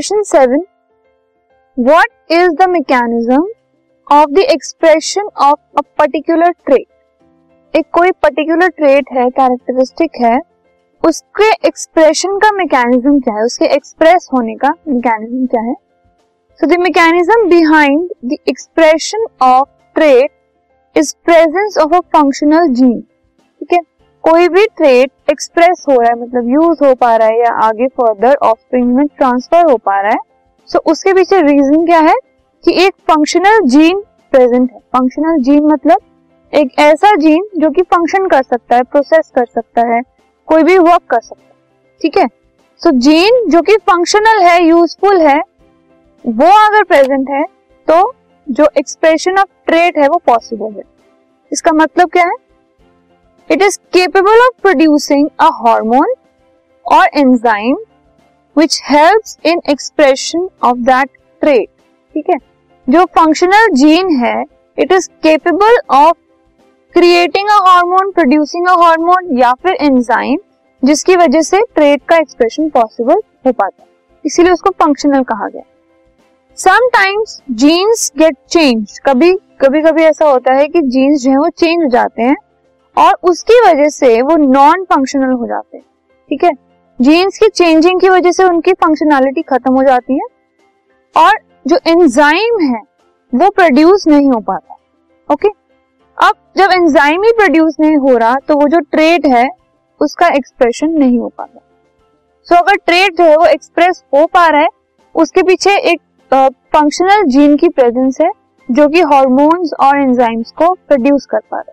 Question seven what is the mechanism of the expression of a particular trait एक कोई particular trait है characteristic है, उसके expression का मैकेनिज्म क्या है? उसके एक्सप्रेस होने का मैकेनिज्म क्या है? So the mechanism behind the expression of trait is presence of a functional gene कोई भी ट्रेड एक्सप्रेस हो रहा है मतलब यूज़ हो पा रहा है या आगे फर्दर ऑफ़ में ट्रांसफ़र हो पा रहा है सो so, उसके पीछे रीजन क्या है कि एक फंक्शनल जीन प्रेजेंट है। फंक्शनल जीन मतलब एक ऐसा जीन जो कि फ़ंक्शन कर सकता है प्रोसेस कर सकता है कोई भी वर्क कर सकता है ठीक है? सो जीन जो कि फंक्शनल है यूजफुल है वो अगर प्रेजेंट है तो जो एक्सप्रेशन ऑफ़ ट्रेट है वो पॉसिबल है। इसका मतलब क्या है? It is capable of producing a hormone और enzyme which helps in expression of that trait ठीक है? जो फंक्शनल जीन है it is capable of creating a hormone producing a hormone या फिर एंजाइम जिसकी वजह से ट्रेट का एक्सप्रेशन पॉसिबल हो पाता है। इसीलिए उसको फंक्शनल कहा गया समटाइम्स जीन्स गेट चेंज कभी कभी कभी ऐसा होता है कि जीन्स जो है वो चेंज हो जाते हैं और उसकी वजह से वो नॉन फंक्शनल हो जाते हैं ठीक है? जीन्स की चेंजिंग की वजह से उनकी फंक्शनैलिटी खत्म हो जाती है और जो एंजाइम है वो प्रोड्यूस नहीं हो पाता ओके अब जब एंजाइम ही प्रोड्यूस नहीं हो रहा तो वो जो ट्रेड है उसका एक्सप्रेशन नहीं हो पाता। सो so, अगर ट्रेड जो है वो एक्सप्रेस हो पा रहा है उसके पीछे एक फंक्शनल जीन की प्रेजेंस है जो कि हॉर्मोन्स और एंजाइम्स को प्रोड्यूस कर पा रहे